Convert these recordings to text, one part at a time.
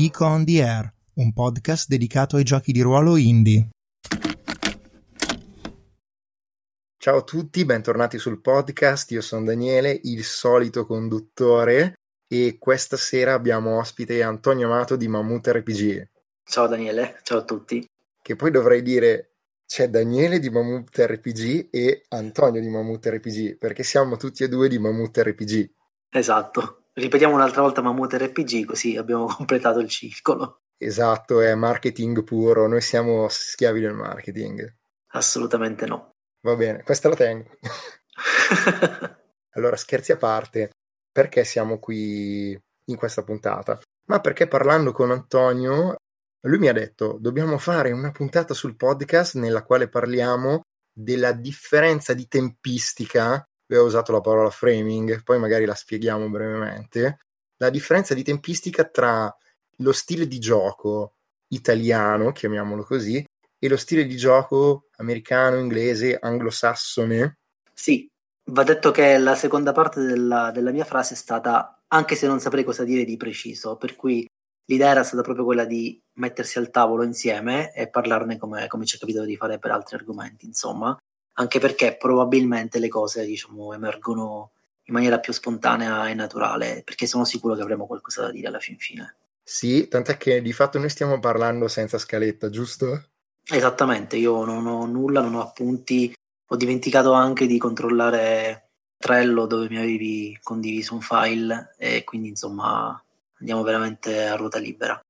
Geek on the Air, un podcast dedicato ai giochi di ruolo indie. Ciao a tutti, bentornati sul podcast. Io sono Daniele, il solito conduttore, e questa sera abbiamo ospite Antonio Amato di Mammut RPG. Ciao Daniele, ciao a tutti. Che poi dovrei dire c'è Daniele di Mammut RPG e Antonio di Mammut RPG, perché siamo tutti e due di Mammut RPG. Esatto. Ripetiamo un'altra volta Mammut RPG, così abbiamo completato il circolo. Esatto, è marketing puro, noi siamo schiavi del marketing. Assolutamente no. Va bene, questa la tengo. allora, scherzi a parte, perché siamo qui in questa puntata? Ma perché parlando con Antonio, lui mi ha detto, dobbiamo fare una puntata sul podcast nella quale parliamo della differenza di tempistica ha usato la parola framing, poi magari la spieghiamo brevemente, la differenza di tempistica tra lo stile di gioco italiano, chiamiamolo così, e lo stile di gioco americano, inglese, anglosassone. Sì, va detto che la seconda parte della, della mia frase è stata, anche se non saprei cosa dire di preciso, per cui l'idea era stata proprio quella di mettersi al tavolo insieme e parlarne come, come ci è capitato di fare per altri argomenti, insomma anche perché probabilmente le cose diciamo, emergono in maniera più spontanea e naturale, perché sono sicuro che avremo qualcosa da dire alla fin fine. Sì, tant'è che di fatto noi stiamo parlando senza scaletta, giusto? Esattamente, io non ho nulla, non ho appunti, ho dimenticato anche di controllare Trello dove mi avevi condiviso un file e quindi insomma andiamo veramente a ruota libera.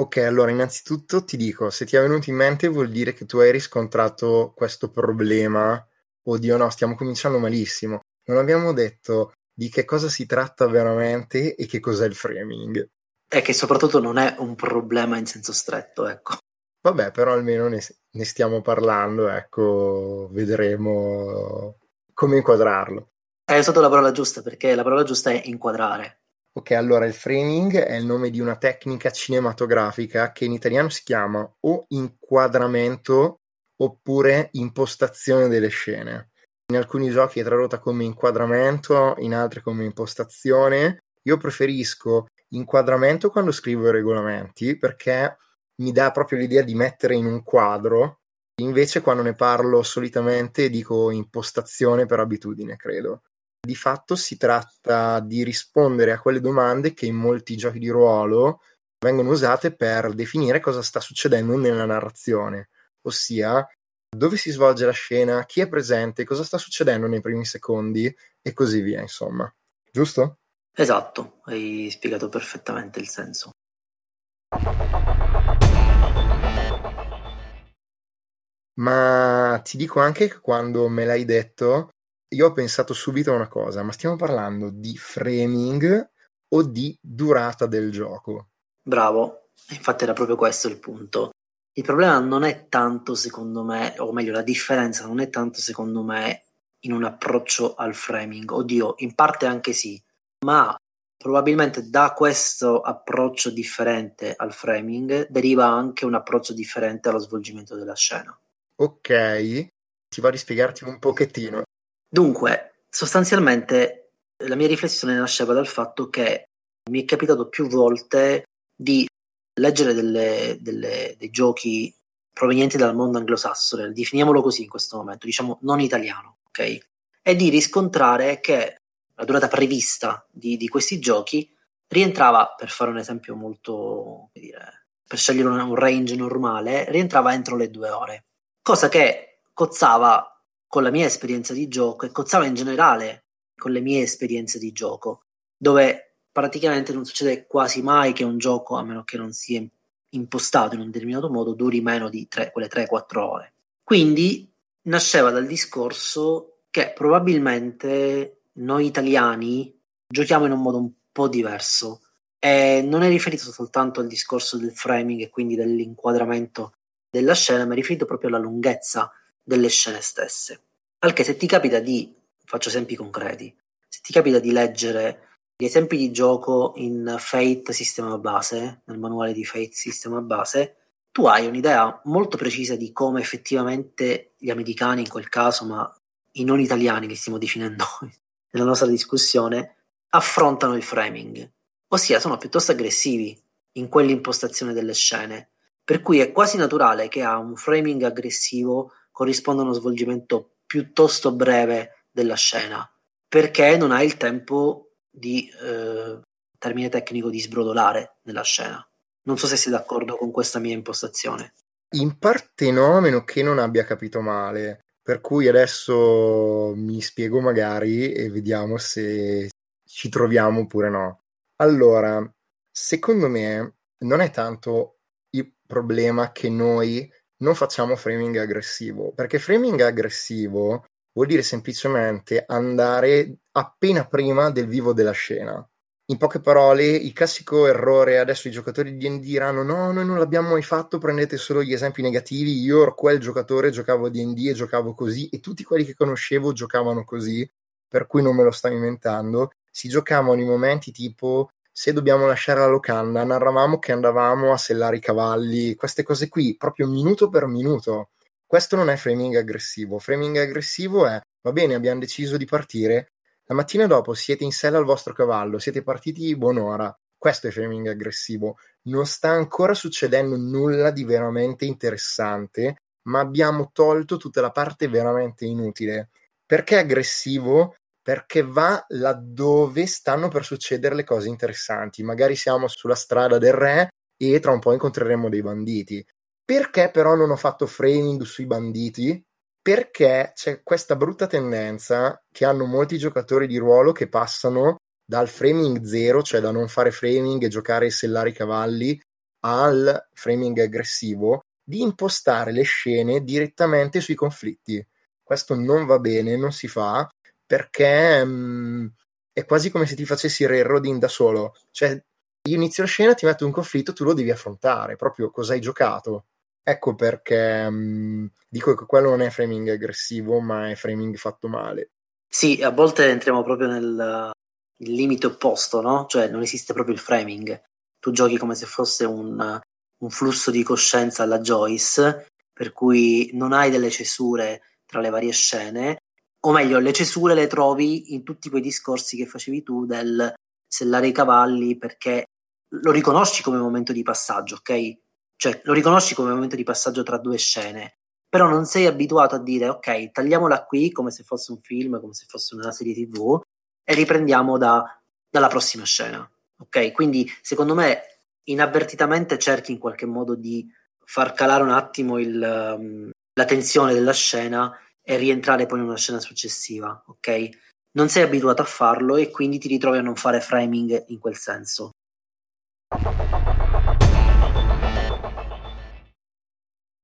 Ok, allora innanzitutto ti dico, se ti è venuto in mente vuol dire che tu hai riscontrato questo problema. Oddio no, stiamo cominciando malissimo. Non abbiamo detto di che cosa si tratta veramente e che cos'è il framing. È che soprattutto non è un problema in senso stretto, ecco. Vabbè, però almeno ne, ne stiamo parlando, ecco, vedremo come inquadrarlo. Hai usato la parola giusta perché la parola giusta è inquadrare. Ok, allora il framing è il nome di una tecnica cinematografica che in italiano si chiama o inquadramento oppure impostazione delle scene. In alcuni giochi è tradotta come inquadramento, in altri come impostazione. Io preferisco inquadramento quando scrivo i regolamenti perché mi dà proprio l'idea di mettere in un quadro. Invece quando ne parlo solitamente dico impostazione per abitudine, credo. Di fatto si tratta di rispondere a quelle domande che in molti giochi di ruolo vengono usate per definire cosa sta succedendo nella narrazione, ossia dove si svolge la scena, chi è presente, cosa sta succedendo nei primi secondi e così via, insomma. Giusto? Esatto, hai spiegato perfettamente il senso. Ma ti dico anche che quando me l'hai detto io ho pensato subito a una cosa, ma stiamo parlando di framing o di durata del gioco? Bravo, infatti era proprio questo il punto. Il problema non è tanto, secondo me, o meglio, la differenza non è tanto, secondo me, in un approccio al framing. Oddio, in parte anche sì, ma probabilmente da questo approccio differente al framing deriva anche un approccio differente allo svolgimento della scena. Ok, ti va di spiegarti un pochettino. Dunque, sostanzialmente la mia riflessione nasceva dal fatto che mi è capitato più volte di leggere delle, delle, dei giochi provenienti dal mondo anglosassone, definiamolo così in questo momento, diciamo non italiano, ok? E di riscontrare che la durata prevista di, di questi giochi rientrava, per fare un esempio molto, dire, per scegliere un, un range normale, rientrava entro le due ore, cosa che cozzava con la mia esperienza di gioco e cozzava in generale con le mie esperienze di gioco, dove praticamente non succede quasi mai che un gioco, a meno che non sia impostato in un determinato modo, duri meno di tre, quelle 3-4 ore. Quindi nasceva dal discorso che probabilmente noi italiani giochiamo in un modo un po' diverso e non è riferito soltanto al discorso del framing e quindi dell'inquadramento della scena, ma è riferito proprio alla lunghezza delle scene stesse. Al che se ti capita di, faccio esempi concreti, se ti capita di leggere gli esempi di gioco in Fate sistema base, nel manuale di Fate sistema base, tu hai un'idea molto precisa di come effettivamente gli americani in quel caso, ma i non italiani li stiamo definendo nella nostra discussione, affrontano il framing, ossia sono piuttosto aggressivi in quell'impostazione delle scene, per cui è quasi naturale che a un framing aggressivo corrisponda uno svolgimento piuttosto breve della scena, perché non hai il tempo di, eh, termine tecnico, di sbrodolare nella scena. Non so se sei d'accordo con questa mia impostazione. In parte no, a meno che non abbia capito male. Per cui adesso mi spiego magari e vediamo se ci troviamo oppure no. Allora, secondo me non è tanto il problema che noi non facciamo framing aggressivo, perché framing aggressivo vuol dire semplicemente andare appena prima del vivo della scena. In poche parole, il classico errore, adesso i giocatori di D&D diranno no, noi non l'abbiamo mai fatto, prendete solo gli esempi negativi, io quel giocatore, giocavo D&D e giocavo così e tutti quelli che conoscevo giocavano così, per cui non me lo sto inventando. Si giocavano in momenti tipo se dobbiamo lasciare la locanda, narravamo che andavamo a sellare i cavalli, queste cose qui, proprio minuto per minuto. Questo non è framing aggressivo. Framing aggressivo è, va bene, abbiamo deciso di partire, la mattina dopo siete in sella al vostro cavallo, siete partiti buon'ora. Questo è framing aggressivo. Non sta ancora succedendo nulla di veramente interessante, ma abbiamo tolto tutta la parte veramente inutile. Perché aggressivo? Perché va laddove stanno per succedere le cose interessanti. Magari siamo sulla strada del re e tra un po' incontreremo dei banditi. Perché però non ho fatto framing sui banditi? perché c'è questa brutta tendenza che hanno molti giocatori di ruolo che passano dal framing zero, cioè da non fare framing e giocare e sellare i cavalli, al framing aggressivo, di impostare le scene direttamente sui conflitti. Questo non va bene, non si fa, perché mh, mm, è quasi come se ti facessi il railroading da solo. Cioè, io inizio la scena, ti metto un conflitto, tu lo devi affrontare, proprio cosa hai giocato. Ecco perché mh, mm, dico che quello non è framing aggressivo, ma è framing fatto male. Sì, a volte entriamo proprio nel limite opposto, no? Cioè non esiste proprio il framing. Tu giochi come se fosse un, un flusso di coscienza alla Joyce, per cui non hai delle cesure tra le varie scene, o meglio, le cesure le trovi in tutti quei discorsi che facevi tu del sellare i cavalli perché lo riconosci come momento di passaggio, ok? Cioè, lo riconosci come momento di passaggio tra due scene, però non sei abituato a dire ok, tagliamola qui come se fosse un film, come se fosse una serie tv e riprendiamo da, dalla prossima scena. Ok, quindi secondo me inavvertitamente cerchi in qualche modo di far calare un attimo il, um, la tensione della scena e rientrare poi in una scena successiva. Ok, non sei abituato a farlo e quindi ti ritrovi a non fare framing in quel senso.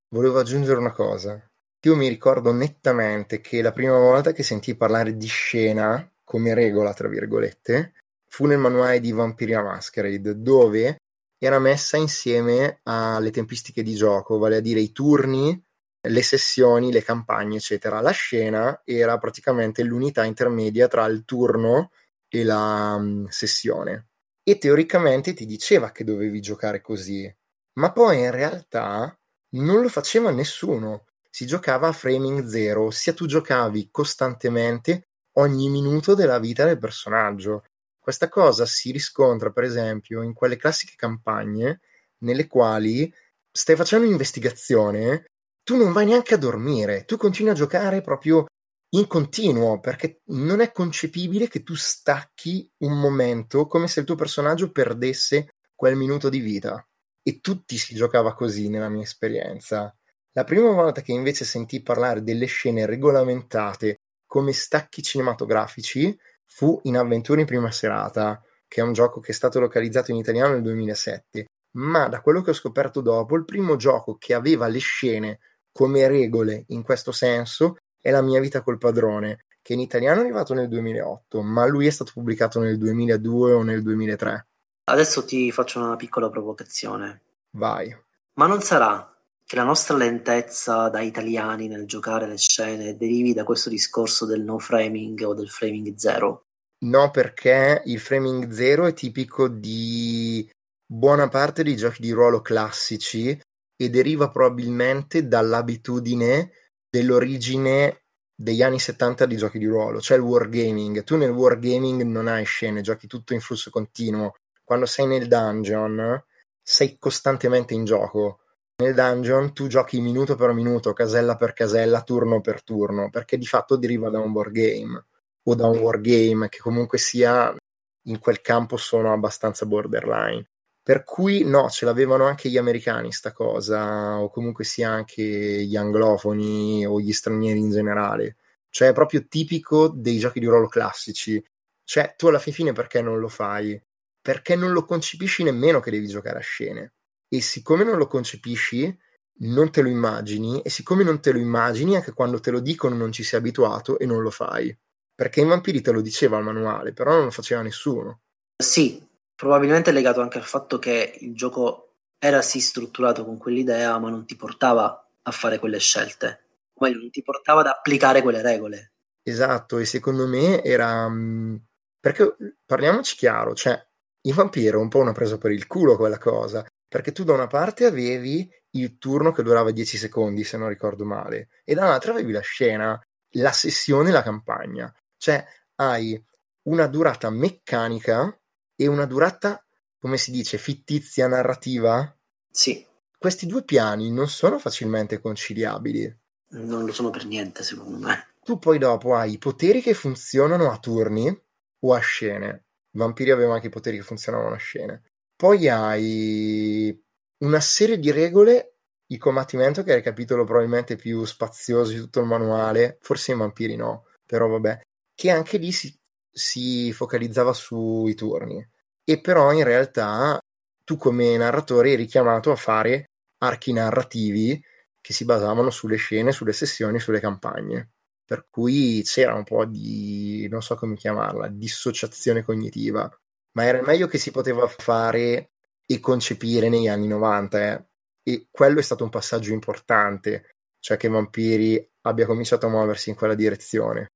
Volevo aggiungere una cosa. Io mi ricordo nettamente che la prima volta che sentii parlare di scena, come regola, tra virgolette, fu nel manuale di Vampiria Masquerade, dove era messa insieme alle tempistiche di gioco, vale a dire i turni, le sessioni, le campagne, eccetera. La scena era praticamente l'unità intermedia tra il turno e la um, sessione. E teoricamente ti diceva che dovevi giocare così, ma poi in realtà non lo faceva nessuno. Si giocava a framing zero, ossia tu giocavi costantemente ogni minuto della vita del personaggio. Questa cosa si riscontra, per esempio, in quelle classiche campagne nelle quali stai facendo un'investigazione, tu non vai neanche a dormire, tu continui a giocare proprio in continuo, perché non è concepibile che tu stacchi un momento come se il tuo personaggio perdesse quel minuto di vita e tutti si giocava così nella mia esperienza. La prima volta che invece sentii parlare delle scene regolamentate come stacchi cinematografici fu in Avventure in prima serata, che è un gioco che è stato localizzato in italiano nel 2007. Ma da quello che ho scoperto dopo, il primo gioco che aveva le scene come regole in questo senso è La mia vita col padrone, che in italiano è arrivato nel 2008, ma lui è stato pubblicato nel 2002 o nel 2003. Adesso ti faccio una piccola provocazione. Vai. Ma non sarà che la nostra lentezza da italiani nel giocare le scene derivi da questo discorso del no framing o del framing zero? No, perché il framing zero è tipico di buona parte dei giochi di ruolo classici e deriva probabilmente dall'abitudine dell'origine degli anni 70 di giochi di ruolo, cioè il wargaming. Tu nel wargaming non hai scene, giochi tutto in flusso continuo. Quando sei nel dungeon sei costantemente in gioco. Nel dungeon tu giochi minuto per minuto, casella per casella, turno per turno, perché di fatto deriva da un wargame o da un wargame che comunque sia in quel campo sono abbastanza borderline. Per cui no, ce l'avevano anche gli americani sta cosa, o comunque sia anche gli anglofoni o gli stranieri in generale. Cioè è proprio tipico dei giochi di ruolo classici. Cioè, tu alla fine perché non lo fai? Perché non lo concepisci nemmeno che devi giocare a scene. E siccome non lo concepisci, non te lo immagini, e siccome non te lo immagini, anche quando te lo dicono non ci sei abituato e non lo fai. Perché in Vampiri te lo diceva il manuale, però non lo faceva nessuno. Sì, probabilmente legato anche al fatto che il gioco era sì strutturato con quell'idea, ma non ti portava a fare quelle scelte, o meglio, non ti portava ad applicare quelle regole. Esatto, e secondo me era... Mm, perché parliamoci chiaro, cioè, il vampiro è un po' una presa per il culo quella cosa, perché tu da una parte avevi il turno che durava 10 secondi, se non ricordo male, e dall'altra avevi la scena, la sessione, la campagna. Cioè, hai una durata meccanica e una durata, come si dice, fittizia narrativa? Sì. Questi due piani non sono facilmente conciliabili. Non lo sono per niente, secondo me. Tu poi dopo hai i poteri che funzionano a turni o a scene. I vampiri avevano anche i poteri che funzionavano a scene. Poi hai una serie di regole, il combattimento che è il capitolo probabilmente più spazioso di tutto il manuale, forse i vampiri no, però vabbè, che anche lì si si focalizzava sui turni e però in realtà tu come narratore eri chiamato a fare archi narrativi che si basavano sulle scene, sulle sessioni, sulle campagne. Per cui c'era un po' di, non so come chiamarla, dissociazione cognitiva, ma era il meglio che si poteva fare e concepire negli anni 90. Eh. E quello è stato un passaggio importante, cioè che Vampiri abbia cominciato a muoversi in quella direzione.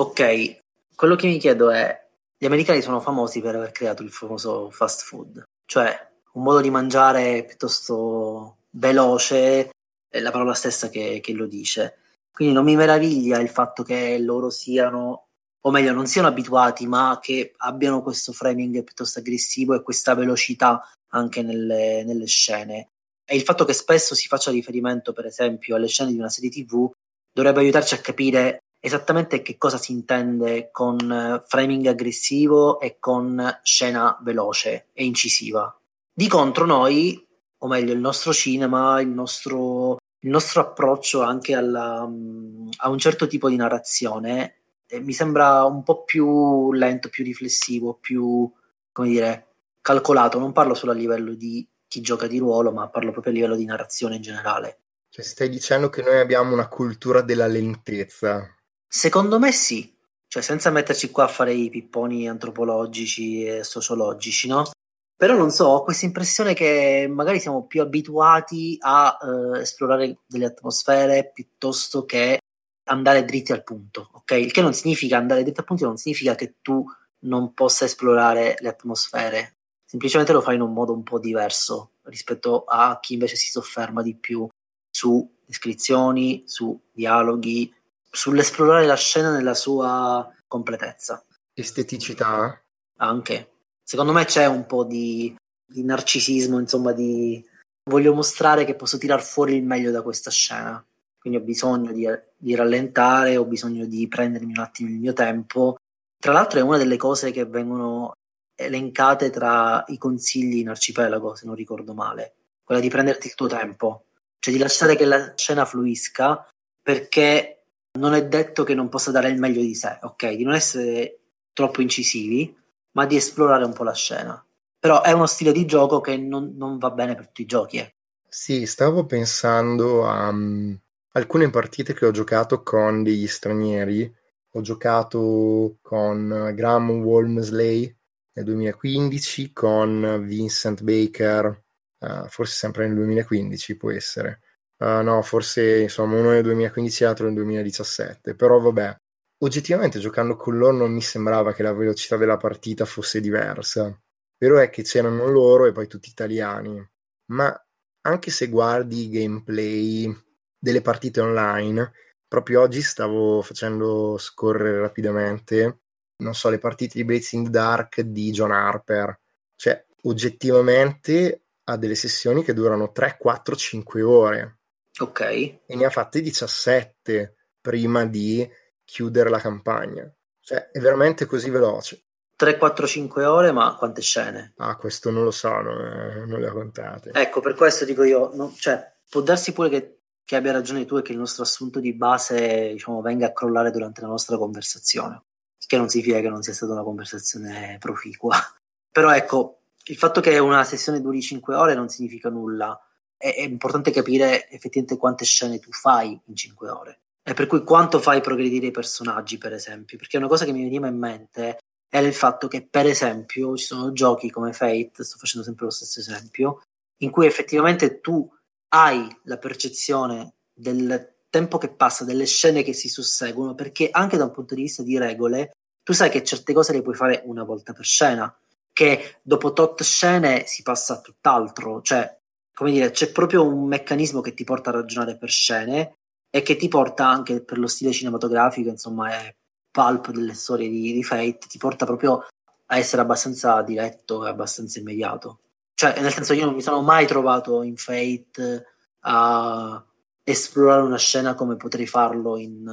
Ok, quello che mi chiedo è, gli americani sono famosi per aver creato il famoso fast food, cioè un modo di mangiare piuttosto veloce, è la parola stessa che, che lo dice. Quindi non mi meraviglia il fatto che loro siano, o meglio, non siano abituati, ma che abbiano questo framing piuttosto aggressivo e questa velocità anche nelle, nelle scene. E il fatto che spesso si faccia riferimento, per esempio, alle scene di una serie TV dovrebbe aiutarci a capire esattamente che cosa si intende con eh, framing aggressivo e con scena veloce e incisiva. Di contro noi, o meglio il nostro cinema, il nostro, il nostro approccio anche alla, mm, a un certo tipo di narrazione eh, mi sembra un po' più lento, più riflessivo, più, come dire, calcolato. Non parlo solo a livello di chi gioca di ruolo, ma parlo proprio a livello di narrazione in generale. Cioè, stai dicendo che noi abbiamo una cultura della lentezza. Secondo me sì, cioè senza metterci qua a fare i pipponi antropologici e sociologici, no? Però non so, ho questa impressione che magari siamo più abituati a eh, esplorare delle atmosfere piuttosto che andare dritti al punto, ok? Il che non significa andare dritti al punto, non significa che tu non possa esplorare le atmosfere, semplicemente lo fai in un modo un po' diverso rispetto a chi invece si sofferma di più su descrizioni, su dialoghi, sull'esplorare la scena nella sua completezza. Esteticità? Anche. Secondo me c'è un po' di, di narcisismo, insomma, di voglio mostrare che posso tirar fuori il meglio da questa scena. Quindi ho bisogno di, di rallentare, ho bisogno di prendermi un attimo il mio tempo. Tra l'altro è una delle cose che vengono elencate tra i consigli in arcipelago, se non ricordo male, quella di prenderti il tuo tempo, cioè di lasciare che la scena fluisca perché non è detto che non possa dare il meglio di sé, ok? Di non essere troppo incisivi, ma di esplorare un po' la scena. Però è uno stile di gioco che non, non va bene per tutti i giochi. Eh. Sì, stavo pensando a um, alcune partite che ho giocato con degli stranieri. Ho giocato con Graham Walmsley nel 2015, con Vincent Baker, uh, forse sempre nel 2015 può essere Uh, no, forse insomma uno nel 2015 e l'altro nel 2017. Però vabbè, oggettivamente giocando con loro non mi sembrava che la velocità della partita fosse diversa. Vero è che c'erano loro e poi tutti italiani, ma anche se guardi i gameplay delle partite online, proprio oggi stavo facendo scorrere rapidamente, non so, le partite di Blazing Dark di John Harper. Cioè, oggettivamente ha delle sessioni che durano 3, 4, 5 ore. Ok. E ne ha fatte 17 prima di chiudere la campagna. Cioè, è veramente così veloce. 3, 4, 5 ore, ma quante scene? Ah, questo non lo so, non, eh, non le ho contate. Ecco, per questo dico io, no, cioè, può darsi pure che, che, abbia ragione tu e che il nostro assunto di base, diciamo, venga a crollare durante la nostra conversazione, che non significa che non sia stata una conversazione proficua. Però ecco, il fatto che una sessione duri 5 ore non significa nulla. È, è importante capire effettivamente quante scene tu fai in 5 ore. E per cui quanto fai progredire i personaggi, per esempio. Perché una cosa che mi veniva in mente era il fatto che, per esempio, ci sono giochi come Fate, sto facendo sempre lo stesso esempio, in cui effettivamente tu hai la percezione del tempo che passa, delle scene che si susseguono, perché anche da un punto di vista di regole, tu sai che certe cose le puoi fare una volta per scena, che dopo tot scene si passa a tutt'altro, cioè, come dire, c'è proprio un meccanismo che ti porta a ragionare per scene e che ti porta anche per lo stile cinematografico, insomma, è pulp delle storie di, di Fate ti porta proprio a essere abbastanza diretto e abbastanza immediato. Cioè, nel senso, io non mi sono mai trovato in Fate a esplorare una scena come potrei farlo in,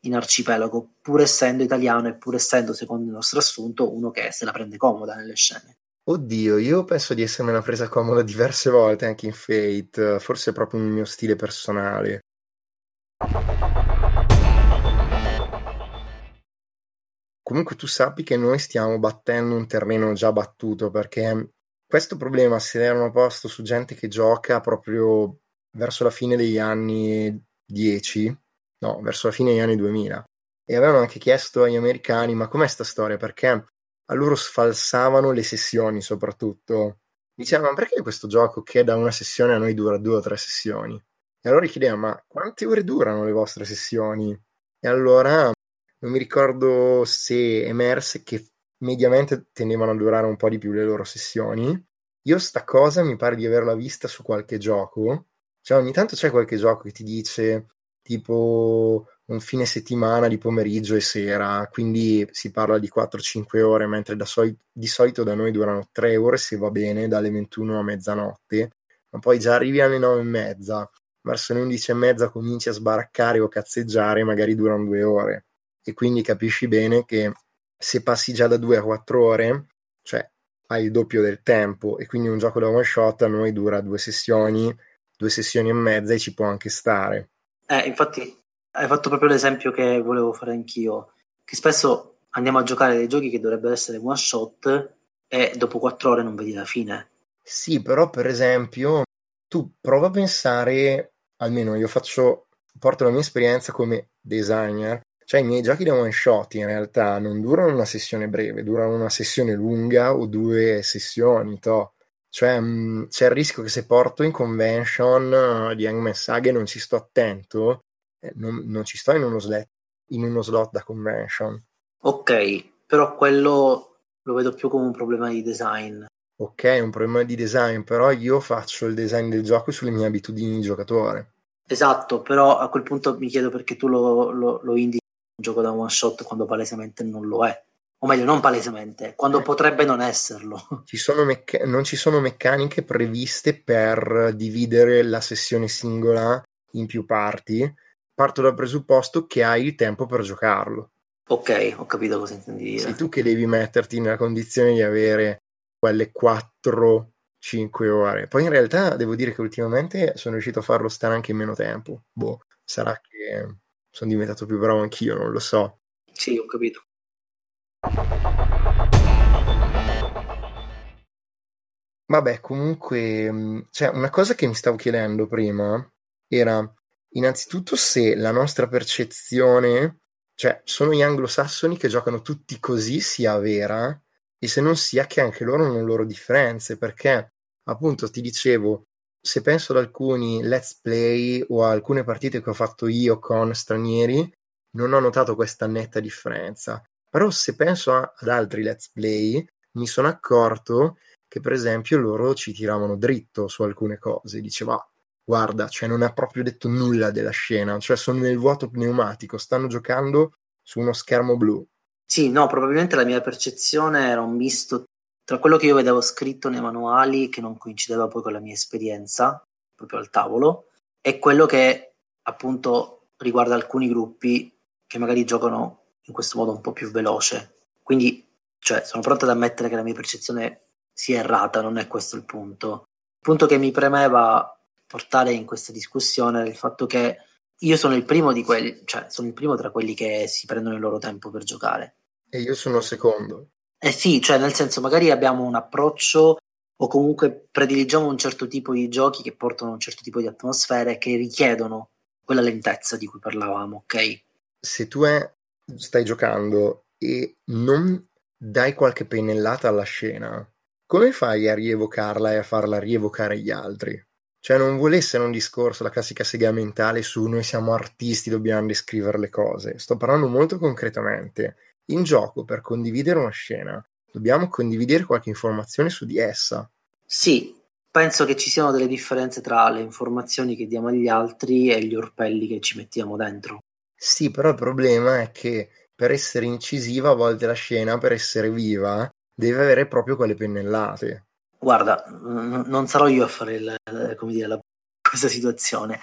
in Arcipelago, pur essendo italiano e pur essendo, secondo il nostro assunto, uno che se la prende comoda nelle scene. Oddio, io penso di essermela presa comoda diverse volte anche in Fate, forse è proprio un mio stile personale. Comunque tu sappi che noi stiamo battendo un terreno già battuto perché questo problema si erano posto su gente che gioca proprio verso la fine degli anni 10, no, verso la fine degli anni 2000 e avevano anche chiesto agli americani ma com'è sta storia perché a loro sfalsavano le sessioni soprattutto dicevano ma perché questo gioco che da una sessione a noi dura due o tre sessioni e allora chiedevano ma quante ore durano le vostre sessioni e allora non mi ricordo se emerse che mediamente tendevano a durare un po' di più le loro sessioni. Io sta cosa mi pare di averla vista su qualche gioco. Cioè, ogni tanto c'è qualche gioco che ti dice tipo un fine settimana di pomeriggio e sera, quindi si parla di 4-5 ore, mentre soli- di solito da noi durano 3 ore se va bene, dalle 21 a mezzanotte, ma poi già arrivi alle 9 e mezza, verso le 11 e mezza cominci a sbaraccare o cazzeggiare, magari durano 2 ore. E quindi capisci bene che se passi già da 2 a 4 ore, cioè hai il doppio del tempo. E quindi un gioco da one shot a noi dura due sessioni, due sessioni e mezza e ci può anche stare. Eh, infatti hai fatto proprio l'esempio che volevo fare anch'io, che spesso andiamo a giocare dei giochi che dovrebbero essere one shot e dopo 4 ore non vedi la fine. Sì, però per esempio tu prova a pensare, almeno io faccio, porto la mia esperienza come designer, cioè i miei giochi da one shot in realtà non durano una sessione breve, durano una sessione lunga o due sessioni, to. Cioè mh, mm, c'è il rischio che se porto in convention uh, di Hangman Saga e non ci sto attento, non, non, ci sto in uno, slot, in uno slot da convention. Ok, però quello lo vedo più come un problema di design. Ok, è un problema di design, però io faccio il design del gioco sulle mie abitudini di giocatore. Esatto, però a quel punto mi chiedo perché tu lo, lo, lo indichi un gioco da one shot quando palesemente non lo è. O meglio, non palesemente, quando potrebbe non esserlo. Ci mecca- non ci sono meccaniche previste per dividere la sessione singola in più parti. Parto dal presupposto che hai il tempo per giocarlo. Ok, ho capito cosa intendi dire. Sei tu che devi metterti nella condizione di avere quelle 4-5 ore. Poi in realtà devo dire che ultimamente sono riuscito a farlo stare anche in meno tempo. Boh, sarà che sono diventato più bravo anch'io, non lo so. Sì, ho capito. Vabbè, comunque, cioè, una cosa che mi stavo chiedendo prima era innanzitutto se la nostra percezione, cioè, sono gli anglosassoni che giocano tutti così sia vera e se non sia che anche loro hanno le loro differenze, perché appunto ti dicevo, se penso ad alcuni let's play o a alcune partite che ho fatto io con stranieri, non ho notato questa netta differenza. Però se penso a, ad altri let's play, mi sono accorto che per esempio loro ci tiravano dritto su alcune cose, diceva guarda, cioè non ha proprio detto nulla della scena, cioè sono nel vuoto pneumatico, stanno giocando su uno schermo blu. Sì, no, probabilmente la mia percezione era un misto tra quello che io vedevo scritto nei manuali, che non coincideva poi con la mia esperienza, proprio al tavolo, e quello che appunto riguarda alcuni gruppi che magari giocano in questo modo un po' più veloce. Quindi, cioè, sono pronto ad ammettere che la mia percezione sia errata, non è questo il punto. Il punto che mi premeva portare in questa discussione il fatto che io sono il primo di quelli, cioè sono il primo tra quelli che si prendono il loro tempo per giocare. E io sono il secondo. Eh sì, cioè nel senso magari abbiamo un approccio o comunque prediligiamo un certo tipo di giochi che portano un certo tipo di atmosfere che richiedono quella lentezza di cui parlavamo, ok? Se tu è, stai giocando e non dai qualche pennellata alla scena, come fai a rievocarla e a farla rievocare gli altri? Cioè non vuole essere un discorso, la classica sega mentale su noi siamo artisti, dobbiamo descrivere le cose. Sto parlando molto concretamente. In gioco, per condividere una scena, dobbiamo condividere qualche informazione su di essa. Sì, penso che ci siano delle differenze tra le informazioni che diamo agli altri e gli orpelli che ci mettiamo dentro. Sì, però il problema è che per essere incisiva a volte la scena, per essere viva, deve avere proprio quelle pennellate. Guarda, non sarò io a fare il, dire, la, questa situazione,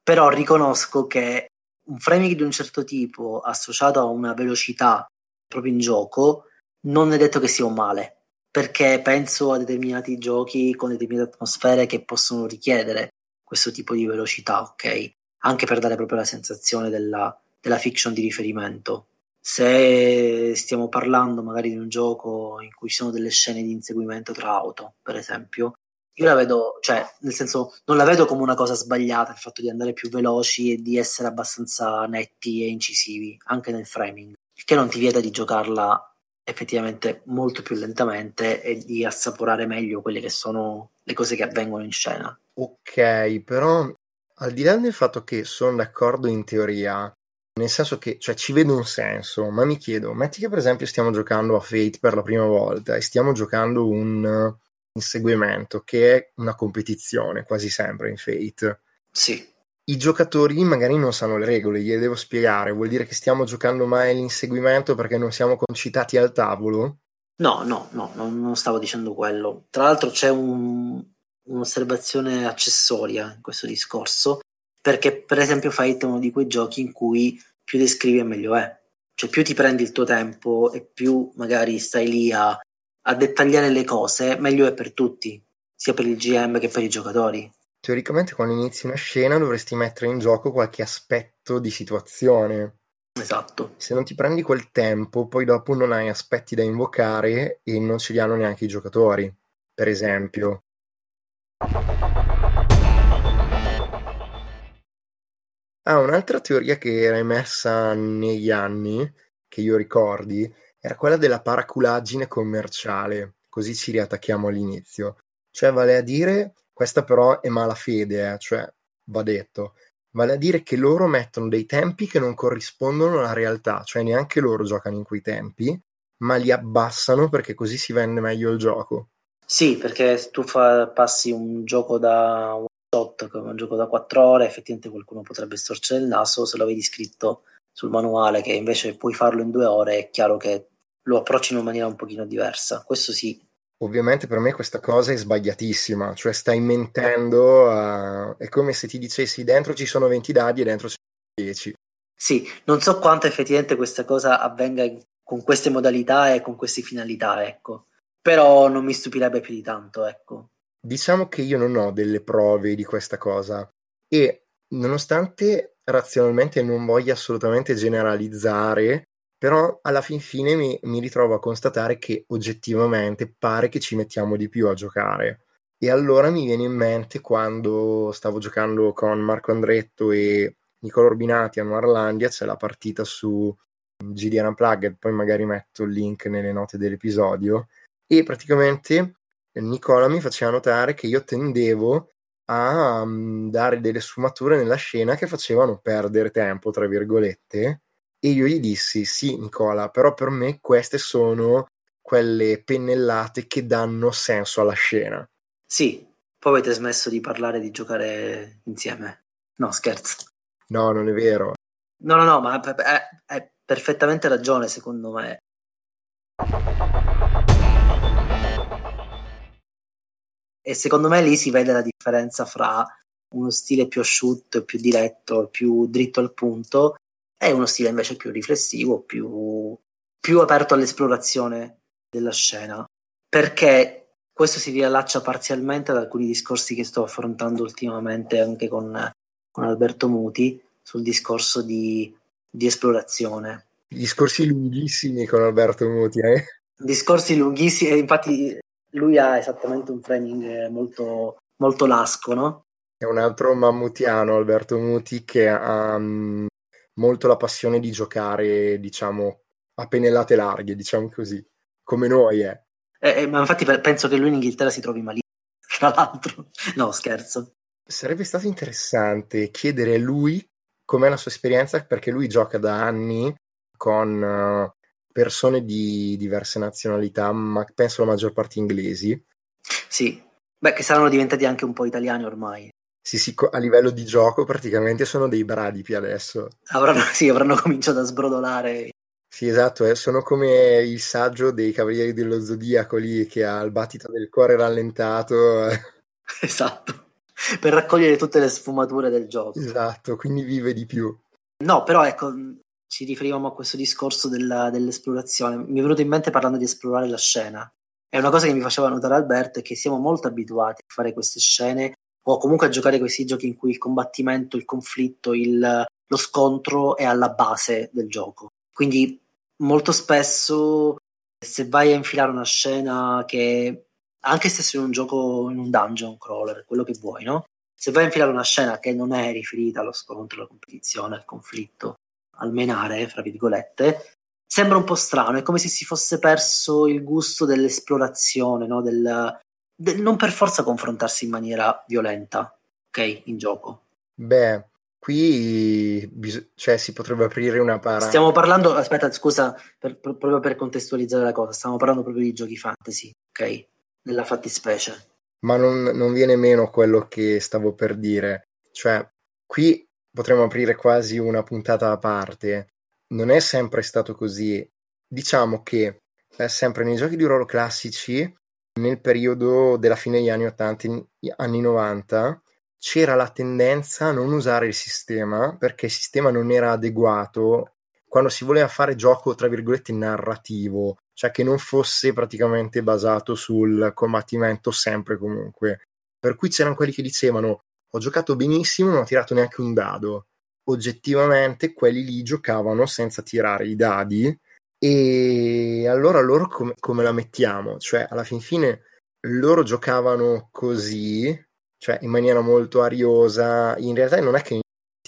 però riconosco che un framing di un certo tipo associato a una velocità proprio in gioco non è detto che sia un male, perché penso a determinati giochi con determinate atmosfere che possono richiedere questo tipo di velocità, ok? Anche per dare proprio la sensazione della, della fiction di riferimento se stiamo parlando magari di un gioco in cui ci sono delle scene di inseguimento tra auto, per esempio, io la vedo, cioè, nel senso, non la vedo come una cosa sbagliata il fatto di andare più veloci e di essere abbastanza netti e incisivi, anche nel framing, il che non ti vieta di giocarla effettivamente molto più lentamente e di assaporare meglio quelle che sono le cose che avvengono in scena. Ok, però al di là del fatto che sono d'accordo in teoria, nel senso che, cioè, ci vedo un senso, ma mi chiedo, metti che per esempio stiamo giocando a Fate per la prima volta e stiamo giocando un inseguimento, che è una competizione quasi sempre in Fate. Sì. I giocatori magari non sanno le regole, gliele devo spiegare. Vuol dire che stiamo giocando mai l'inseguimento perché non siamo concitati al tavolo? No, no, no, non stavo dicendo quello. Tra l'altro c'è un, un'osservazione accessoria in questo discorso, perché per esempio Fate è uno di quei giochi in cui più descrivi e meglio è. Cioè più ti prendi il tuo tempo e più magari stai lì a, a dettagliare le cose, meglio è per tutti, sia per il GM che per i giocatori. Teoricamente quando inizi una scena dovresti mettere in gioco qualche aspetto di situazione. Esatto. Se non ti prendi quel tempo, poi dopo non hai aspetti da invocare e non ce li hanno neanche i giocatori. Per esempio, Ah, un'altra teoria che era emersa negli anni, che io ricordi, era quella della paraculaggine commerciale, così ci riattacchiamo all'inizio. Cioè, vale a dire, questa però è malafede, eh, cioè, va detto, vale a dire che loro mettono dei tempi che non corrispondono alla realtà, cioè neanche loro giocano in quei tempi, ma li abbassano perché così si vende meglio il gioco. Sì, perché tu fa, passi un gioco da shot come un gioco da 4 ore, effettivamente qualcuno potrebbe storcere il naso, se lo vedi scritto sul manuale che invece puoi farlo in due ore, è chiaro che lo approcci in maniera un pochino diversa. Questo sì. Ovviamente per me questa cosa è sbagliatissima, cioè stai mentendo, uh, è come se ti dicessi dentro ci sono 20 dadi e dentro ci sono 10. Sì, non so quanto effettivamente questa cosa avvenga con queste modalità e con queste finalità, ecco. Però non mi stupirebbe più di tanto, ecco. Diciamo che io non ho delle prove di questa cosa e nonostante razionalmente non voglia assolutamente generalizzare, però alla fin fine mi, mi ritrovo a constatare che oggettivamente pare che ci mettiamo di più a giocare. E allora mi viene in mente quando stavo giocando con Marco Andretto e Nicola Orbinati a Noirlandia, c'è la partita su GDN Unplugged, poi magari metto il link nelle note dell'episodio, e praticamente Nicola mi faceva notare che io tendevo a um, dare delle sfumature nella scena che facevano perdere tempo, tra virgolette, e io gli dissi: Sì, Nicola, però per me queste sono quelle pennellate che danno senso alla scena. Sì, poi avete smesso di parlare di giocare insieme. No, scherzo. No, non è vero. No, no, no, ma hai perfettamente ragione, secondo me. E secondo me lì si vede la differenza fra uno stile più asciutto più diretto, più dritto al punto, e uno stile invece più riflessivo, più, più aperto all'esplorazione della scena. Perché questo si riallaccia parzialmente ad alcuni discorsi che sto affrontando ultimamente anche con, con Alberto Muti sul discorso di, di esplorazione. Discorsi lunghissimi con Alberto Muti, eh? Discorsi lunghissimi, infatti lui ha esattamente un framing molto, molto lasco, no? È un altro mammutiano, Alberto Muti, che ha um, molto la passione di giocare, diciamo, a pennellate larghe, diciamo così, come noi è. Eh, eh, ma infatti penso che lui in Inghilterra si trovi malissimo, tra l'altro. No, scherzo. Sarebbe stato interessante chiedere a lui com'è la sua esperienza, perché lui gioca da anni con uh, persone di diverse nazionalità, ma penso la maggior parte inglesi. Sì, beh, che saranno diventati anche un po' italiani ormai. Sì, sì, a livello di gioco praticamente sono dei bradipi adesso. Avranno, sì, avranno cominciato a sbrodolare. Sì, esatto, eh, sono come il saggio dei Cavalieri dello Zodiaco lì che ha il battito del cuore rallentato. Esatto, per raccogliere tutte le sfumature del gioco. Esatto, quindi vive di più. No, però ecco, ci riferivamo a questo discorso della, dell'esplorazione. Mi è venuto in mente parlando di esplorare la scena. È una cosa che mi faceva notare Alberto è che siamo molto abituati a fare queste scene o comunque a giocare questi giochi in cui il combattimento, il conflitto, il, lo scontro è alla base del gioco. Quindi molto spesso se vai a infilare una scena che anche se sei in un gioco in un dungeon crawler, quello che vuoi, no? Se vai a infilare una scena che non è riferita allo scontro, alla competizione, al conflitto, al menare, fra virgolette, sembra un po' strano, è come se si fosse perso il gusto dell'esplorazione, no? del, del non per forza confrontarsi in maniera violenta, ok, in gioco. Beh, qui bis- cioè, si potrebbe aprire una para. Stiamo parlando, aspetta, scusa, per, per, proprio per contestualizzare la cosa, stiamo parlando proprio di giochi fantasy, ok? Nella fattispecie. Ma non, non viene meno quello che stavo per dire. Cioè, qui potremmo aprire quasi una puntata a parte. Non è sempre stato così. Diciamo che è sempre nei giochi di ruolo classici, nel periodo della fine degli anni 80, anni 90, c'era la tendenza a non usare il sistema perché il sistema non era adeguato quando si voleva fare gioco tra virgolette narrativo, cioè che non fosse praticamente basato sul combattimento sempre comunque. Per cui c'erano quelli che dicevano ho giocato benissimo, non ho tirato neanche un dado. Oggettivamente quelli lì giocavano senza tirare i dadi e allora loro com- come la mettiamo? Cioè alla fin fine loro giocavano così, cioè in maniera molto ariosa, in realtà non è che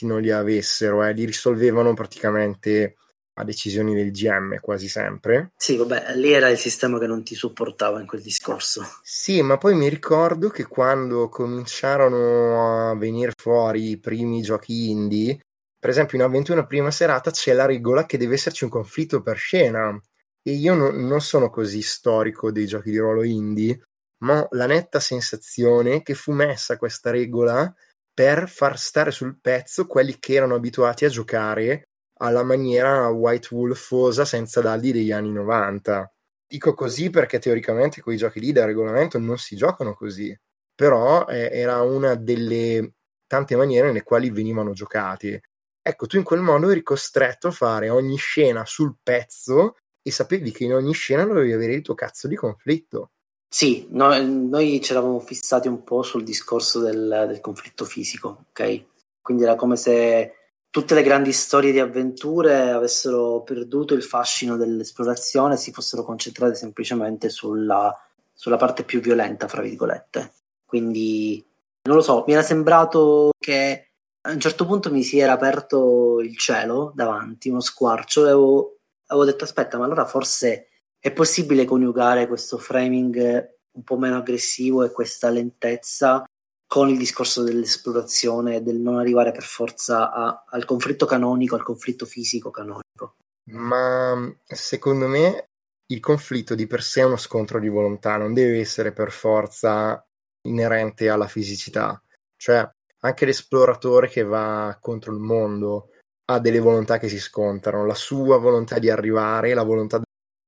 non li avessero, eh, li risolvevano praticamente a decisioni del GM quasi sempre. Sì, vabbè, lì era il sistema che non ti supportava in quel discorso. Sì, ma poi mi ricordo che quando cominciarono a venire fuori i primi giochi indie, per esempio in Avventura prima serata c'è la regola che deve esserci un conflitto per scena. E io no, non sono così storico dei giochi di ruolo indie, ma ho la netta sensazione che fu messa questa regola per far stare sul pezzo quelli che erano abituati a giocare alla maniera White Wolfosa senza dargli degli anni 90. Dico così perché teoricamente quei giochi lì da regolamento non si giocano così, però eh, era una delle tante maniere nelle quali venivano giocati. Ecco, tu in quel modo eri costretto a fare ogni scena sul pezzo e sapevi che in ogni scena dovevi avere il tuo cazzo di conflitto. Sì, no, noi ci eravamo fissati un po' sul discorso del, del conflitto fisico, ok? Quindi era come se tutte le grandi storie di avventure avessero perduto il fascino dell'esplorazione e si fossero concentrate semplicemente sulla, sulla parte più violenta, fra virgolette. Quindi, non lo so, mi era sembrato che a un certo punto mi si era aperto il cielo davanti, uno squarcio, e avevo, avevo detto aspetta, ma allora forse è possibile coniugare questo framing un po' meno aggressivo e questa lentezza con il discorso dell'esplorazione, del non arrivare per forza a, al conflitto canonico, al conflitto fisico canonico. Ma secondo me il conflitto di per sé è uno scontro di volontà, non deve essere per forza inerente alla fisicità. Cioè, anche l'esploratore che va contro il mondo ha delle volontà che si scontrano, la sua volontà di arrivare e la volontà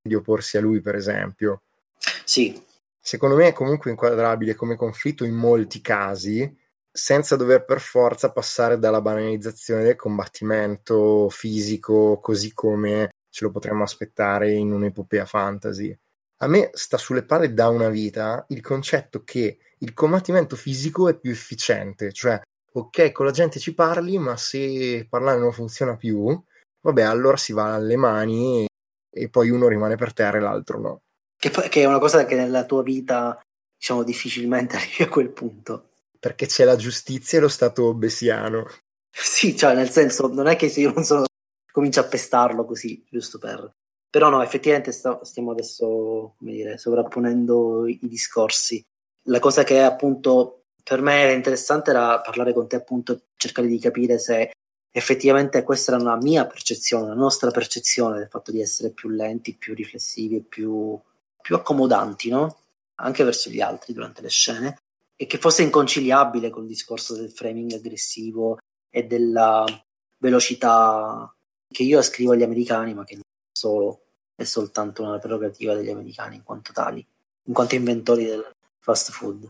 di opporsi a lui, per esempio. Sì. Secondo me è comunque inquadrabile come conflitto in molti casi, senza dover per forza passare dalla banalizzazione del combattimento fisico, così come ce lo potremmo aspettare in un'epopea fantasy. A me sta sulle palle da una vita il concetto che il combattimento fisico è più efficiente, cioè ok, con la gente ci parli, ma se parlare non funziona più, vabbè, allora si va alle mani e, e poi uno rimane per terra e l'altro no. Che, che, è una cosa che nella tua vita, diciamo, difficilmente arrivi a quel punto. Perché c'è la giustizia e lo stato bessiano. Sì, cioè, nel senso, non è che se io non sono. comincio a pestarlo così, giusto per. Però no, effettivamente sta, stiamo adesso, come dire, sovrapponendo i, i discorsi. La cosa che appunto per me era interessante era parlare con te appunto cercare di capire se effettivamente questa era una mia percezione, la nostra percezione del fatto di essere più lenti, più riflessivi e più, più accomodanti, no? Anche verso gli altri durante le scene e che fosse inconciliabile col discorso del framing aggressivo e della velocità che io ascrivo agli americani, ma che non solo, è soltanto una prerogativa degli americani in quanto tali, in quanto inventori del fast food.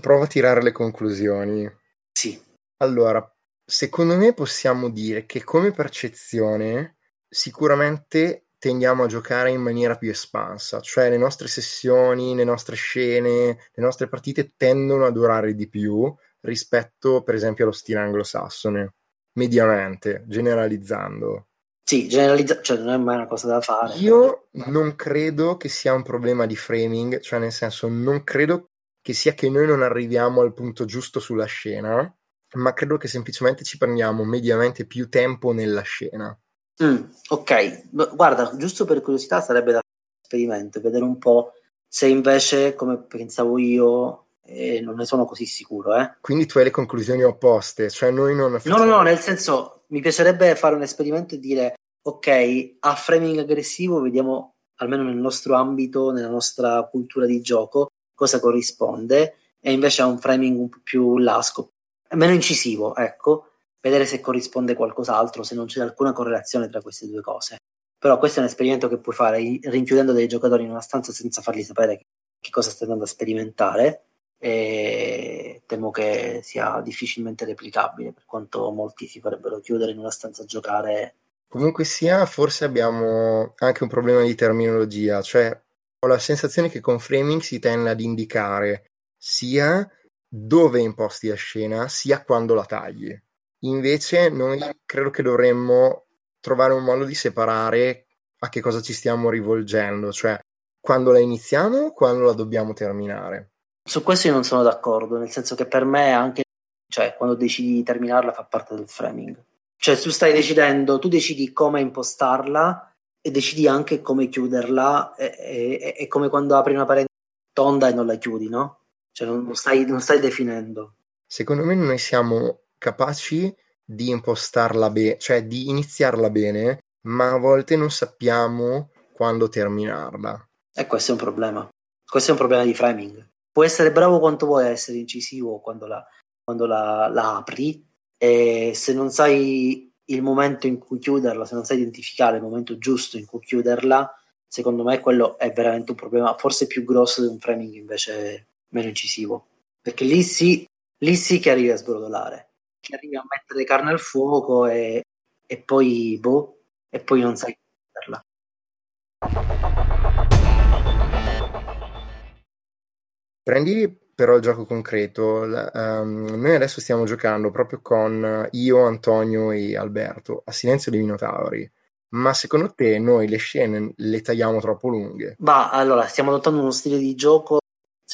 Prova a tirare le conclusioni. Sì. Allora, secondo me possiamo dire che come percezione sicuramente tendiamo a giocare in maniera più espansa, cioè le nostre sessioni, le nostre scene, le nostre partite tendono a durare di più rispetto per esempio allo stile anglosassone, mediamente, generalizzando. Sì, generalizza- cioè non è mai una cosa da fare. Io non credo che sia un problema di framing, cioè nel senso non credo che sia che noi non arriviamo al punto giusto sulla scena, ma credo che semplicemente ci prendiamo mediamente più tempo nella scena. Mm, ok, guarda, giusto per curiosità sarebbe da esperimento, vedere un po' se invece, come pensavo io, eh, non ne sono così sicuro. Eh. Quindi tu hai le conclusioni opposte, cioè noi non... Facciamo... No, no, no, nel senso, mi piacerebbe fare un esperimento e dire, ok, a framing aggressivo vediamo, almeno nel nostro ambito, nella nostra cultura di gioco, cosa corrisponde, e invece a un framing un po' più lasco, meno incisivo, ecco, vedere se corrisponde qualcos'altro, se non c'è alcuna correlazione tra queste due cose. Però questo è un esperimento che puoi fare rinchiudendo dei giocatori in una stanza senza fargli sapere che cosa stai andando a sperimentare e temo che sia difficilmente replicabile per quanto molti si farebbero chiudere in una stanza a giocare. Comunque sia, forse abbiamo anche un problema di terminologia, cioè ho la sensazione che con framing si tende ad indicare sia dove imposti la scena, sia quando la tagli. Invece noi credo che dovremmo trovare un modo di separare a che cosa ci stiamo rivolgendo, cioè quando la iniziamo o quando la dobbiamo terminare. Su questo io non sono d'accordo, nel senso che per me anche, cioè, quando decidi di terminarla fa parte del framing. Cioè, tu stai decidendo, tu decidi come impostarla e decidi anche come chiuderla, è come quando apri una parentesi tonda e non la chiudi, no? Cioè, non stai, non stai definendo. Secondo me noi siamo capaci di impostarla bene, cioè di iniziarla bene, ma a volte non sappiamo quando terminarla. E questo è un problema. Questo è un problema di framing. Puoi essere bravo quanto vuoi a essere incisivo quando la, quando la, la apri, e se non sai il momento in cui chiuderla, se non sai identificare il momento giusto in cui chiuderla, secondo me quello è veramente un problema, forse più grosso di un framing invece meno incisivo. Perché lì sì, lì sì che arrivi a sbrodolare che arrivi a mettere carne al fuoco e, e poi boh, e poi non sai chiuderla. Prendi però il gioco concreto. Um, noi adesso stiamo giocando proprio con io, Antonio e Alberto a Silenzio dei Minotauri. Ma secondo te noi le scene le tagliamo troppo lunghe? Bah, allora, stiamo adottando uno stile di gioco.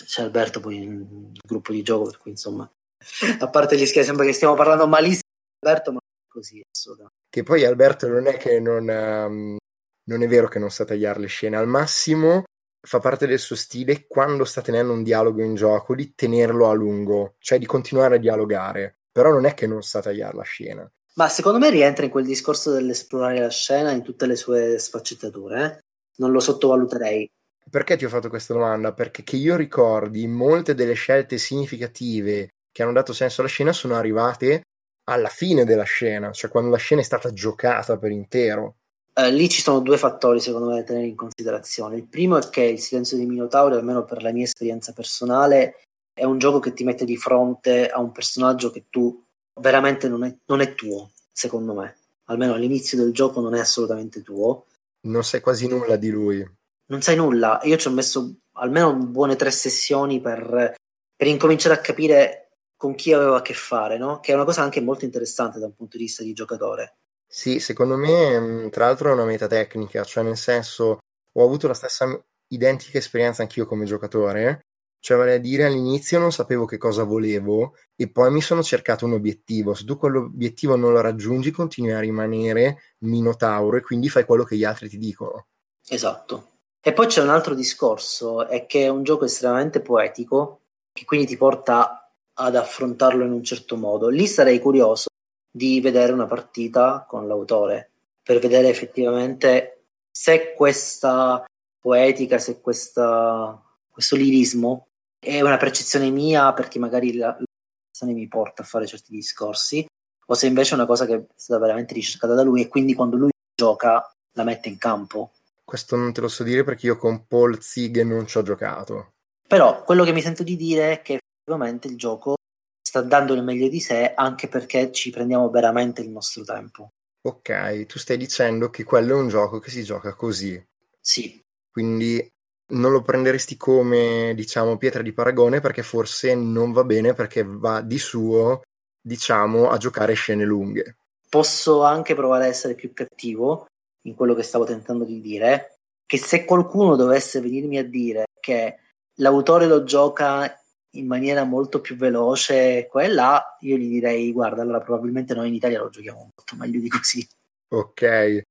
C'è Alberto poi in gruppo di gioco, per cui insomma a parte gli scherzi, sembra che stiamo parlando malissimo di Alberto, ma così assolutamente. Che poi Alberto non è che non, um, non è vero che non sa tagliare le scene, al massimo fa parte del suo stile quando sta tenendo un dialogo in gioco di tenerlo a lungo, cioè di continuare a dialogare, però non è che non sa tagliare la scena. Ma secondo me rientra in quel discorso dell'esplorare la scena in tutte le sue sfaccettature. Eh? Non lo sottovaluterei. Perché ti ho fatto questa domanda? Perché che io ricordi molte delle scelte significative che hanno dato senso alla scena sono arrivate alla fine della scena, cioè quando la scena è stata giocata per intero. Eh, lì ci sono due fattori secondo me da tenere in considerazione. Il primo è che il silenzio dei Minotauri, almeno per la mia esperienza personale, è un gioco che ti mette di fronte a un personaggio che tu veramente non è, non è tuo, secondo me. Almeno all'inizio del gioco non è assolutamente tuo. Non sai quasi nulla di lui non sai nulla. Io ci ho messo almeno buone tre sessioni per, per incominciare a capire con chi avevo a che fare, no? Che è una cosa anche molto interessante da un punto di vista di giocatore. Sì, secondo me, mm, tra l'altro, è una metatecnica, cioè nel senso, ho avuto la stessa identica esperienza anch'io come giocatore, cioè vale a dire all'inizio non sapevo che cosa volevo e poi mi sono cercato un obiettivo. Se tu quell'obiettivo non lo raggiungi, continui a rimanere minotauro e quindi fai quello che gli altri ti dicono. Esatto. E poi c'è un altro discorso, è che è un gioco estremamente poetico, che quindi ti porta ad affrontarlo in un certo modo. Lì sarei curioso di vedere una partita con l'autore, per vedere effettivamente se questa poetica, se questa, questo lirismo è una percezione mia perché magari la, la mi porta a fare certi discorsi, o se invece è una cosa che è stata veramente ricercata da lui e quindi quando lui gioca la mette in campo questo non te lo so dire perché io con Paul Zig non ci ho giocato. Però quello che mi sento di dire è che effettivamente il gioco sta dando il meglio di sé anche perché ci prendiamo veramente il nostro tempo. Ok, tu stai dicendo che quello è un gioco che si gioca così. Sì. Quindi non lo prenderesti come, diciamo, pietra di paragone perché forse non va bene perché va di suo, diciamo, a giocare scene lunghe. Posso anche provare a essere più cattivo in quello che stavo tentando di dire, che se qualcuno dovesse venirmi a dire che l'autore lo gioca in maniera molto più veloce qua e là, io gli direi guarda, allora probabilmente noi in Italia lo giochiamo molto meglio di così. Ok.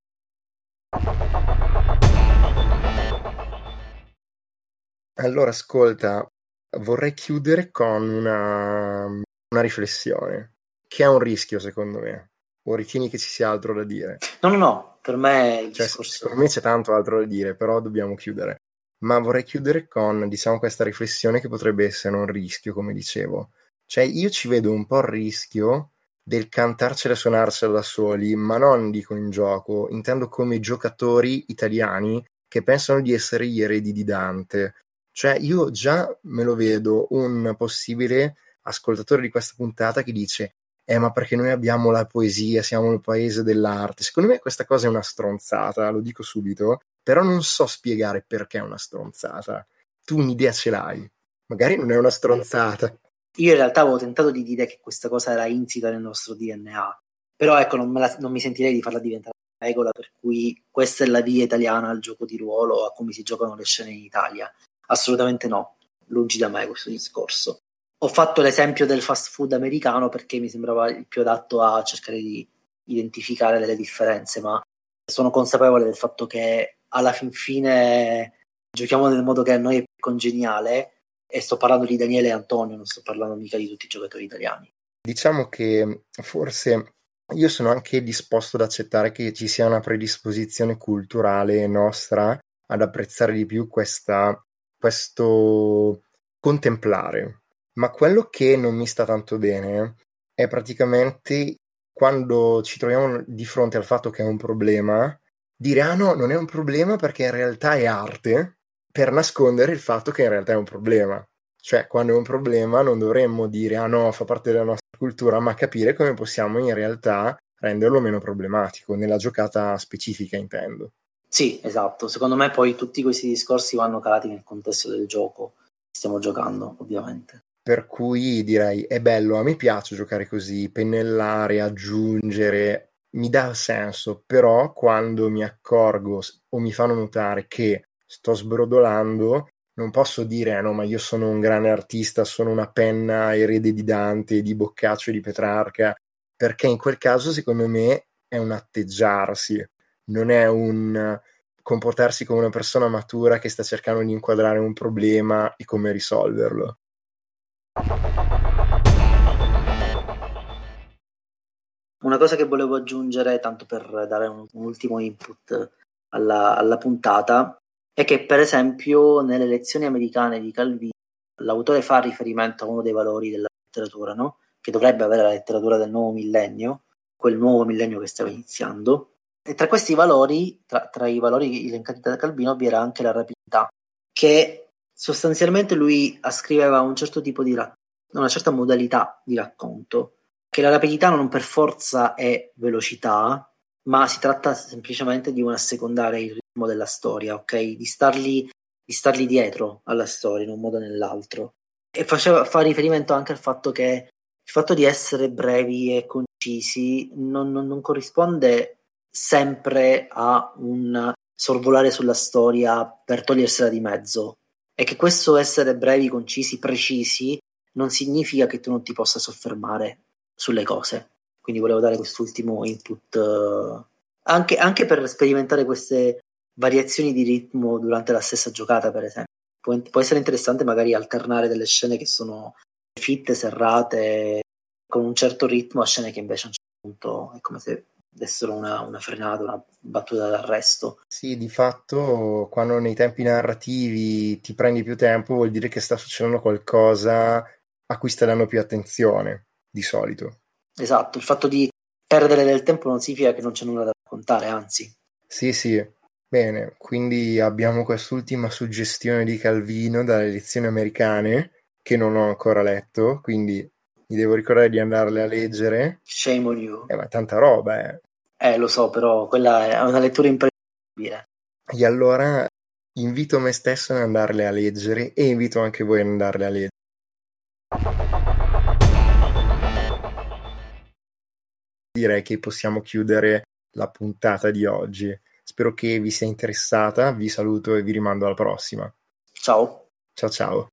Allora, ascolta, vorrei chiudere con una, una riflessione, che è un rischio secondo me. O ritieni che ci sia altro da dire? No, no, no, per me, cioè, discorso... per me c'è tanto altro da dire, però dobbiamo chiudere. Ma vorrei chiudere con, diciamo, questa riflessione che potrebbe essere un rischio, come dicevo. Cioè, io ci vedo un po' il rischio del cantarcela e suonarcela da soli, ma non dico in gioco, intendo come giocatori italiani che pensano di essere gli eredi di Dante. Cioè, io già me lo vedo un possibile ascoltatore di questa puntata che dice eh, ma perché noi abbiamo la poesia, siamo il paese dell'arte. Secondo me questa cosa è una stronzata, lo dico subito, però non so spiegare perché è una stronzata. Tu un'idea ce l'hai, magari non è una stronzata. Io in realtà avevo tentato di dire che questa cosa era insita nel nostro DNA, però ecco, non, la, non mi sentirei di farla diventare una regola per cui questa è la via italiana al gioco di ruolo, a come si giocano le scene in Italia. Assolutamente no, lungi da me questo discorso ho fatto l'esempio del fast food americano perché mi sembrava il più adatto a cercare di identificare delle differenze, ma sono consapevole del fatto che alla fin fine giochiamo nel modo che a noi è più congeniale e sto parlando di Daniele e Antonio, non sto parlando mica di tutti i giocatori italiani. Diciamo che forse io sono anche disposto ad accettare che ci sia una predisposizione culturale nostra ad apprezzare di più questa, questo contemplare ma quello che non mi sta tanto bene è praticamente quando ci troviamo di fronte al fatto che è un problema, dire ah no, non è un problema perché in realtà è arte, per nascondere il fatto che in realtà è un problema. Cioè, quando è un problema non dovremmo dire ah no, fa parte della nostra cultura, ma capire come possiamo in realtà renderlo meno problematico, nella giocata specifica intendo. Sì, esatto. Secondo me poi tutti questi discorsi vanno calati nel contesto del gioco stiamo giocando, ovviamente. Per cui direi è bello, a me piace giocare così, pennellare, aggiungere, mi dà senso, però quando mi accorgo o mi fanno notare che sto sbrodolando, non posso dire eh no, ma io sono un grande artista, sono una penna erede di Dante, di Boccaccio e di Petrarca, perché in quel caso secondo me è un atteggiarsi, non è un comportarsi come una persona matura che sta cercando di inquadrare un problema e come risolverlo. Una cosa che volevo aggiungere, tanto per dare un, un ultimo input alla, alla, puntata, è che per esempio nelle lezioni americane di Calvino l'autore fa riferimento a uno dei valori della letteratura, no? che dovrebbe avere la letteratura del nuovo millennio, quel nuovo millennio che stava iniziando. E tra questi valori, tra, tra i valori elencati da Calvino, vi era anche la rapidità, che sostanzialmente lui ascriveva un certo tipo di racconto, una certa modalità di racconto, che la rapidità non per forza è velocità, ma si tratta semplicemente di un assecondare il ritmo della storia, ok? Di stargli, di stargli dietro alla storia in un modo o nell'altro. E faceva, fa riferimento anche al fatto che il fatto di essere brevi e concisi non, non, non corrisponde sempre a un sorvolare sulla storia per togliersela di mezzo. E che questo essere brevi, concisi, precisi non significa che tu non ti possa soffermare sulle cose. Quindi volevo dare quest'ultimo input uh, anche, anche, per sperimentare queste variazioni di ritmo durante la stessa giocata, per esempio. Può, può essere interessante magari alternare delle scene che sono fitte, serrate, con un certo ritmo a scene che invece a un certo punto è come se dessero una, una frenata, una battuta d'arresto. Sì, di fatto quando nei tempi narrativi ti prendi più tempo vuol dire che sta succedendo qualcosa a cui stai dando più attenzione, di solito. Esatto, il fatto di perdere del tempo non significa che non c'è nulla da raccontare, anzi. Sì, sì. Bene, quindi abbiamo quest'ultima suggestione di Calvino dalle lezioni americane che non ho ancora letto, quindi mi devo ricordare di andarle a leggere. Shame on you. Eh, ma tanta roba, eh. Eh, lo so, però quella è una lettura imprevedibile. E allora invito me stesso ad andarle a leggere e invito anche voi ad andarle a leggere. Direi che possiamo chiudere la puntata di oggi. Spero che vi sia interessata, vi saluto e vi rimando alla prossima. Ciao. Ciao ciao.